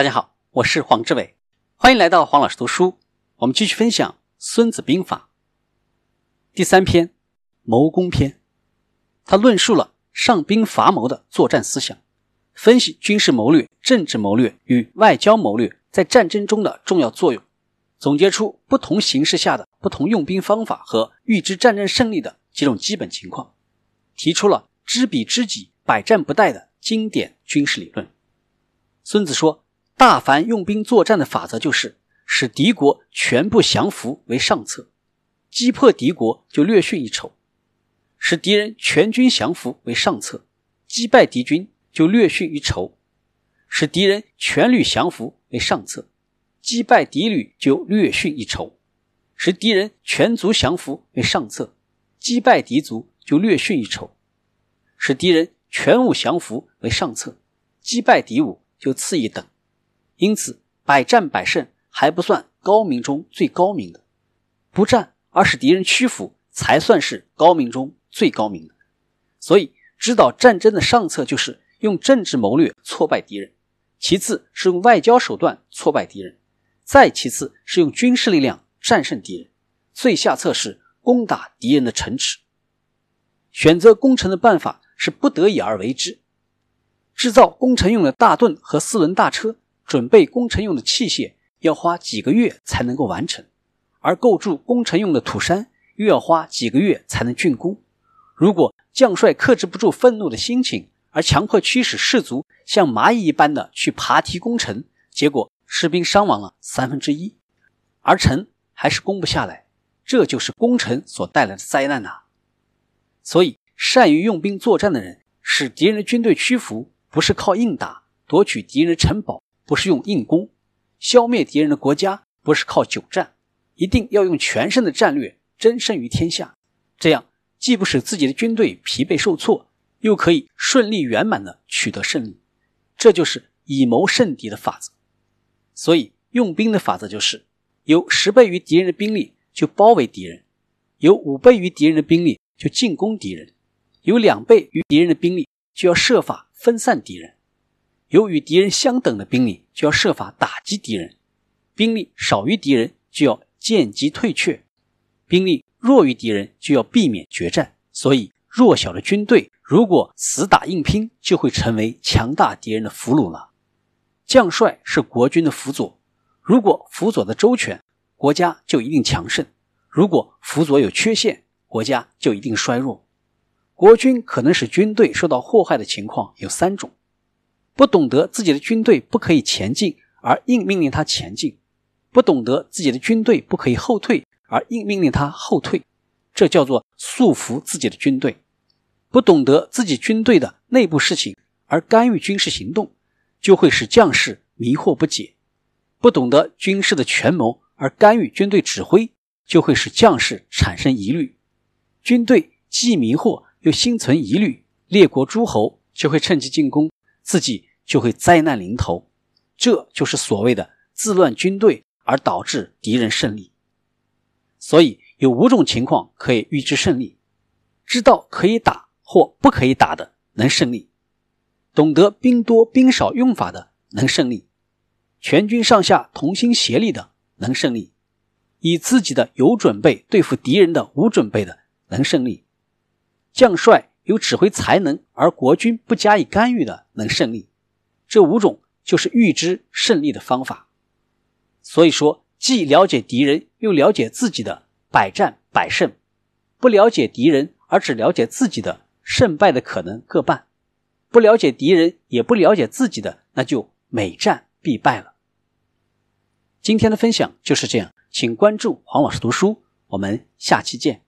大家好，我是黄志伟，欢迎来到黄老师读书。我们继续分享《孙子兵法》第三篇“谋攻篇”，他论述了上兵伐谋的作战思想，分析军事谋略、政治谋略与外交谋略在战争中的重要作用，总结出不同形势下的不同用兵方法和预知战争胜利的几种基本情况，提出了“知彼知己，百战不殆”的经典军事理论。孙子说。大凡用兵作战的法则就是使敌国全部降服为上策，击破敌国就略逊一筹；使敌人全军降服为上策，击败敌军就略逊一筹；使敌人全旅降服为上策，击败敌旅就略逊一筹；使敌人全族降服为上策，击败敌族就略逊一筹；使敌人全武降服为上策，击败敌武就次一等。因此，百战百胜还不算高明中最高明的，不战而使敌人屈服才算是高明中最高明的。所以，指导战争的上策就是用政治谋略挫败敌人，其次是用外交手段挫败敌人，再其次是用军事力量战胜敌人，最下策是攻打敌人的城池。选择攻城的办法是不得已而为之，制造攻城用的大盾和四轮大车。准备攻城用的器械要花几个月才能够完成，而构筑攻城用的土山又要花几个月才能竣工。如果将帅克制不住愤怒的心情，而强迫驱使士卒像蚂蚁一般的去爬梯攻城，结果士兵伤亡了三分之一，而城还是攻不下来，这就是攻城所带来的灾难呐。所以，善于用兵作战的人，使敌人的军队屈服，不是靠硬打夺取敌人的城堡。不是用硬攻消灭敌人的国家，不是靠久战，一定要用全胜的战略争胜于天下。这样既不使自己的军队疲惫受挫，又可以顺利圆满的取得胜利。这就是以谋胜敌的法则。所以用兵的法则就是：有十倍于敌人的兵力就包围敌人，有五倍于敌人的兵力就进攻敌人，有两倍于敌人的兵力就要设法分散敌人。有与敌人相等的兵力，就要设法打击敌人；兵力少于敌人，就要见机退却；兵力弱于敌人，就要避免决战。所以，弱小的军队如果死打硬拼，就会成为强大敌人的俘虏了。将帅是国军的辅佐，如果辅佐的周全，国家就一定强盛；如果辅佐有缺陷，国家就一定衰弱。国军可能使军队受到祸害的情况有三种。不懂得自己的军队不可以前进，而硬命令他前进；不懂得自己的军队不可以后退，而硬命令他后退，这叫做束缚自己的军队；不懂得自己军队的内部事情而干预军事行动，就会使将士迷惑不解；不懂得军事的权谋而干预军队指挥，就会使将士产生疑虑。军队既迷惑又心存疑虑，列国诸侯就会趁机进攻。自己。就会灾难临头，这就是所谓的自乱军队而导致敌人胜利。所以有五种情况可以预知胜利：知道可以打或不可以打的能胜利；懂得兵多兵少用法的能胜利；全军上下同心协力的能胜利；以自己的有准备对付敌人的无准备的能胜利；将帅有指挥才能而国军不加以干预的能胜利。这五种就是预知胜利的方法，所以说，既了解敌人又了解自己的百战百胜，不了解敌人而只了解自己的胜败的可能各半，不了解敌人也不了解自己的，那就每战必败了。今天的分享就是这样，请关注黄老师读书，我们下期见。